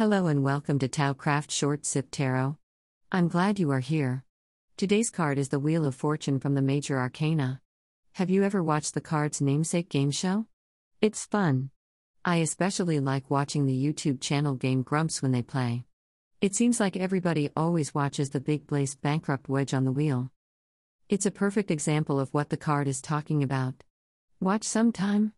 Hello and welcome to TaoCraft Short Sip Tarot. I'm glad you are here. Today's card is the Wheel of Fortune from the Major Arcana. Have you ever watched the card's namesake game show? It's fun. I especially like watching the YouTube channel Game Grumps when they play. It seems like everybody always watches the big blaze bankrupt wedge on the wheel. It's a perfect example of what the card is talking about. Watch sometime.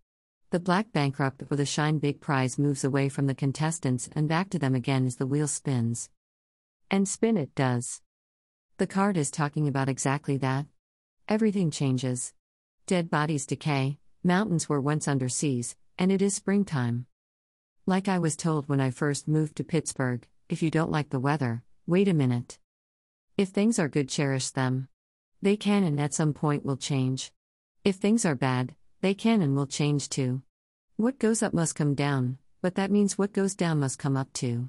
The black bankrupt with the shine big prize moves away from the contestants and back to them again as the wheel spins. And spin it does. The card is talking about exactly that. Everything changes. Dead bodies decay, mountains were once under seas, and it is springtime. Like I was told when I first moved to Pittsburgh if you don't like the weather, wait a minute. If things are good, cherish them. They can and at some point will change. If things are bad, they can and will change too. What goes up must come down, but that means what goes down must come up too.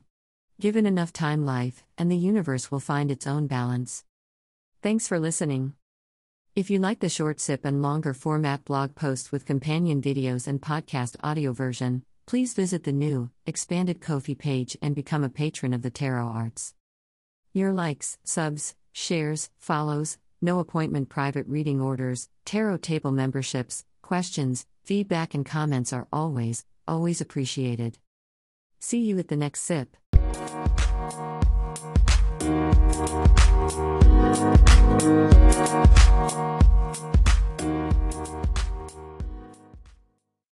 Given enough time, life and the universe will find its own balance. Thanks for listening. If you like the short sip and longer format blog posts with companion videos and podcast audio version, please visit the new, expanded Ko-fi page and become a patron of the Tarot Arts. Your likes, subs, shares, follows, no appointment private reading orders, tarot table memberships, Questions, feedback, and comments are always, always appreciated. See you at the next sip.